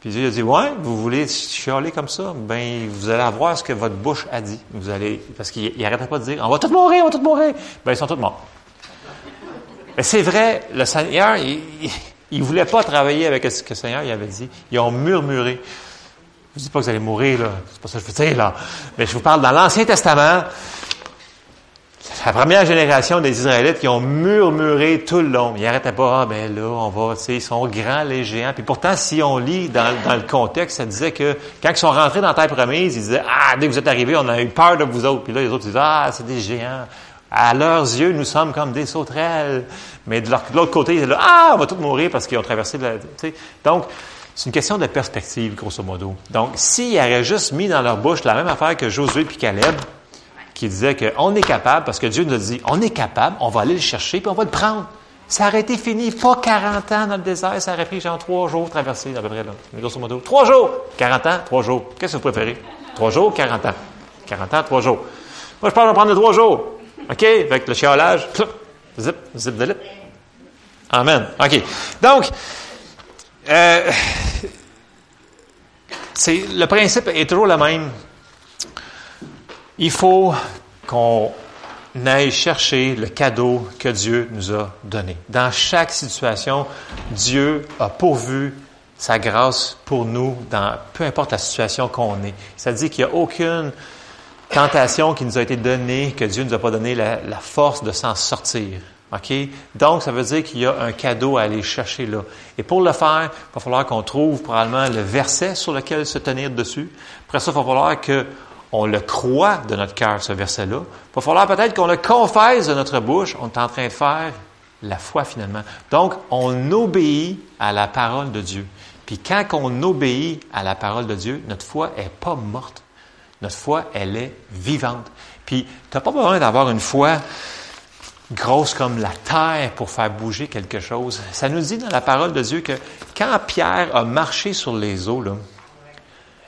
Puis Dieu a dit, ouais, vous voulez chialer comme ça? Ben, vous allez avoir ce que votre bouche a dit. Vous allez, parce qu'il n'arrêtait pas de dire, on va tous mourir, on va tous mourir. Ben, ils sont tous morts. Mais c'est vrai, le Seigneur, il, ne voulait pas travailler avec ce que le Seigneur il avait dit. Ils ont murmuré. Je ne dis pas que vous allez mourir, là. C'est pas ça que je veux dire, là. Mais je vous parle dans l'Ancien Testament. La première génération des Israélites qui ont murmuré tout le long. Ils n'arrêtaient pas, ah ben là, on va, tu sais, ils sont grands, les géants. Puis pourtant, si on lit dans, le contexte, ça disait que quand ils sont rentrés dans la terre promise, ils disaient, ah, dès que vous êtes arrivés, on a eu peur de vous autres. Puis là, les autres disaient, ah, c'est des géants. À leurs yeux, nous sommes comme des sauterelles. Mais de l'autre côté, ils disaient, ah, on va tous mourir parce qu'ils ont traversé la, tu sais. Donc, c'est une question de perspective, grosso modo. Donc, s'ils avaient juste mis dans leur bouche la même affaire que Josué puis Caleb, qui disaient qu'on est capable, parce que Dieu nous a dit, on est capable, on va aller le chercher, puis on va le prendre. Ça aurait été fini, pas 40 ans dans le désert, ça aurait pris genre trois jours traverser, à peu près, là, grosso modo. Trois jours! 40 ans, trois jours. Qu'est-ce que vous préférez? Trois jours, 40 ans? 40 ans, trois jours. Moi, je pense qu'on prendre trois jours. OK? Avec le chiolage, zip, zip de lip. Amen. OK. Donc, euh, le principe est toujours le même. Il faut qu'on aille chercher le cadeau que Dieu nous a donné. Dans chaque situation, Dieu a pourvu sa grâce pour nous, dans peu importe la situation qu'on est. Ça dit qu'il n'y a aucune tentation qui nous a été donnée, que Dieu ne nous a pas donné la force de s'en sortir. OK? Donc, ça veut dire qu'il y a un cadeau à aller chercher là. Et pour le faire, il va falloir qu'on trouve probablement le verset sur lequel se tenir dessus. Après ça, il va falloir qu'on le croit de notre cœur, ce verset-là. Il va falloir peut-être qu'on le confesse de notre bouche. On est en train de faire la foi finalement. Donc, on obéit à la parole de Dieu. Puis quand on obéit à la parole de Dieu, notre foi est pas morte. Notre foi, elle est vivante. Puis, tu n'as pas besoin d'avoir une foi grosse comme la terre pour faire bouger quelque chose. Ça nous dit dans la parole de Dieu que quand Pierre a marché sur les eaux,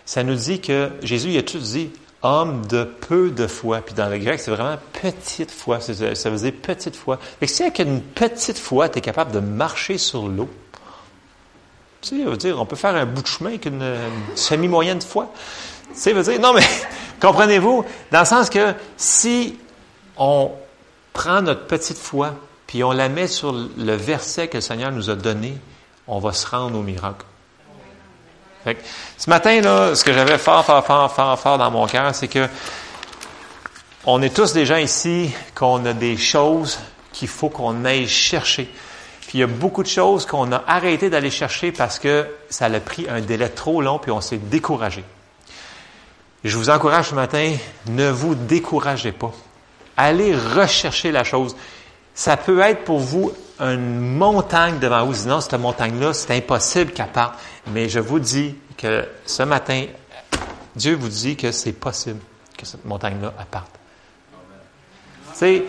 ça nous dit que Jésus il a tout dit homme de peu de foi. Puis dans le grec, c'est vraiment petite foi. Ça veut dire petite foi. Et si avec une petite foi, tu es capable de marcher sur l'eau, tu sais, on peut faire un bout de chemin avec une, semi-moyenne foi. Tu sais, veut dire, non mais, comprenez-vous, dans le sens que si on prend notre petite foi, puis on la met sur le verset que le Seigneur nous a donné, on va se rendre au miracle. ce matin, là, ce que j'avais fort, fort, fort, fort, fort dans mon cœur, c'est que on est tous des gens ici qu'on a des choses qu'il faut qu'on aille chercher. Puis il y a beaucoup de choses qu'on a arrêté d'aller chercher parce que ça a pris un délai trop long, puis on s'est découragé. Je vous encourage ce matin, ne vous découragez pas. Allez rechercher la chose. Ça peut être pour vous une montagne devant vous. Sinon, cette montagne-là, c'est impossible qu'elle parte. Mais je vous dis que ce matin, Dieu vous dit que c'est possible que cette montagne-là parte. Sais,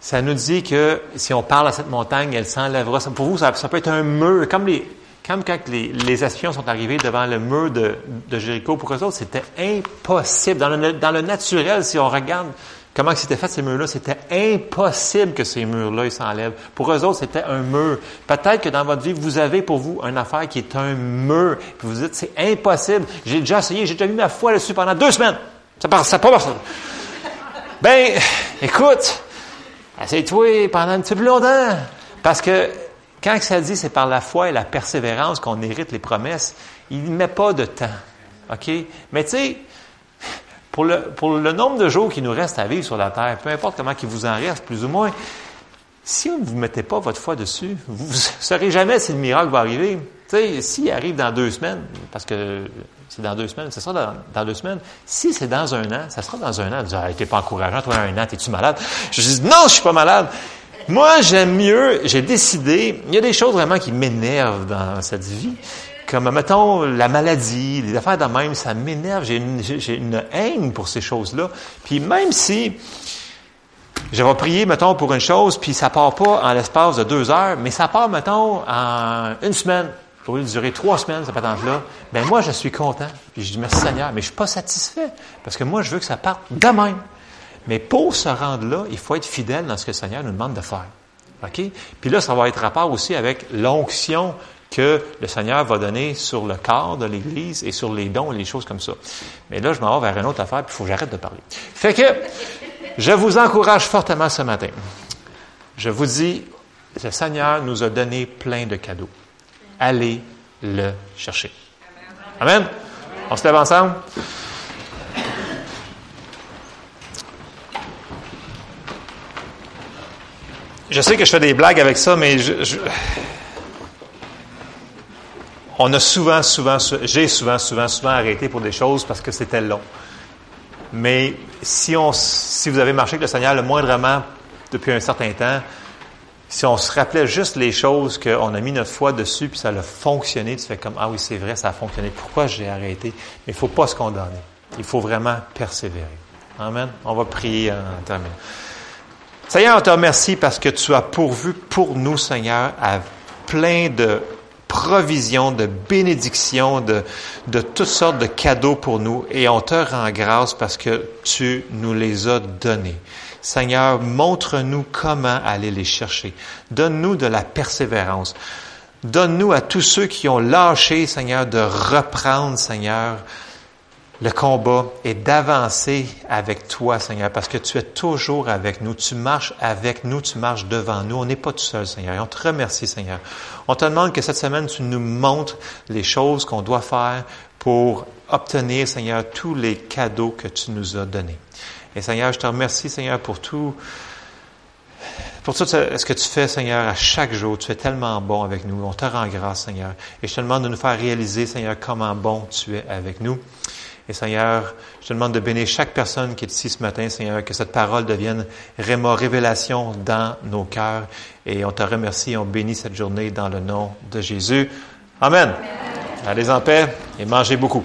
ça nous dit que si on parle à cette montagne, elle s'enlèvera. Pour vous, ça, peut être un mur, comme les, quand les, espions sont arrivés devant le mur de, Jéricho, pour eux autres, c'était impossible. Dans le, dans le naturel, si on regarde Comment c'était fait ces murs-là? C'était impossible que ces murs-là s'enlèvent. Pour eux autres, c'était un mur. Peut-être que dans votre vie, vous avez pour vous une affaire qui est un mur. Puis vous dites, c'est impossible. J'ai déjà essayé, j'ai déjà mis ma foi dessus pendant deux semaines. Ça passe, ça passe. Ben, écoute, essaye-toi pendant un petit peu longtemps. Parce que quand ça dit c'est par la foi et la persévérance qu'on hérite les promesses, il ne met pas de temps. OK? Mais tu sais, pour le, pour le nombre de jours qui nous reste à vivre sur la terre, peu importe comment il vous en reste, plus ou moins, si vous ne mettez pas votre foi dessus, vous ne saurez jamais si le miracle va arriver. Sais, s'il arrive dans deux semaines, parce que c'est dans deux semaines, ça sera dans, deux semaines. Si c'est dans un an, ça sera dans un an. Dis, ah, t'es pas encourageant, toi, un an, t'es-tu malade? Je dis, non, je suis pas malade. Moi, j'aime mieux, j'ai décidé, il y a des choses vraiment qui m'énervent dans cette vie. Comme, mettons, la maladie, les affaires de même, ça m'énerve. J'ai une, haine pour ces choses-là. Puis même si je vais prier, mettons, pour une chose, puis ça part pas en l'espace de deux heures, mais ça part, mettons, en une semaine, au lieu de trois semaines, cette patente-là, ben moi, je suis content. Puis je dis merci Seigneur, mais je suis pas satisfait. Parce que moi, je veux que ça parte de même. Mais pour se rendre là, il faut être fidèle dans ce que le Seigneur nous demande de faire. OK? Puis là, ça va être rapport aussi avec l'onction que le Seigneur va donner sur le corps de l'Église et sur les dons et les choses comme ça. Mais là, je m'en vais vers une autre affaire, puis il faut que j'arrête de parler. Fait que, je vous encourage fortement ce matin. Je vous dis, le Seigneur nous a donné plein de cadeaux. Allez le chercher. Amen. On se lève ensemble? Je sais que je fais des blagues avec ça, mais je, on a souvent, souvent, j'ai souvent, souvent, souvent arrêté pour des choses parce que c'était long. Mais si on, si vous avez marché avec le Seigneur le moindrement depuis un certain temps, si on se rappelait juste les choses qu'on a mis notre foi dessus, puis ça a fonctionné, tu fais comme, ah oui, c'est vrai, ça a fonctionné. Pourquoi j'ai arrêté? Mais il faut pas se condamner. Il faut vraiment persévérer. Amen. On va prier en terminant. Seigneur, on te remercie parce que tu as pourvu pour nous, Seigneur, à plein de provisions, de bénédictions, de, de toutes sortes de cadeaux pour nous. Et on te rend grâce parce que tu nous les as donnés. Seigneur, montre-nous comment aller les chercher. Donne-nous de la persévérance. Donne-nous à tous ceux qui ont lâché, Seigneur, de reprendre, Seigneur, le combat et d'avancer avec toi, Seigneur, parce que tu es toujours avec nous. Tu marches avec nous, tu marches devant nous. On n'est pas tout seul, Seigneur. Et on te remercie, Seigneur. On te demande que cette semaine, tu nous montres les choses qu'on doit faire pour obtenir, Seigneur, tous les cadeaux que tu nous as donnés. Et Seigneur, je te remercie, Seigneur, pour tout, pour tout ce que tu fais, Seigneur, à chaque jour. Tu es tellement bon avec nous. On te rend grâce, Seigneur. Et je te demande de nous faire réaliser, Seigneur, comment bon tu es avec nous. Et Seigneur, je te demande de bénir chaque personne qui est ici ce matin, Seigneur, que cette parole devienne révélation dans nos cœurs. Et on te remercie, on bénit cette journée dans le nom de Jésus. Amen. Allez en paix et mangez beaucoup.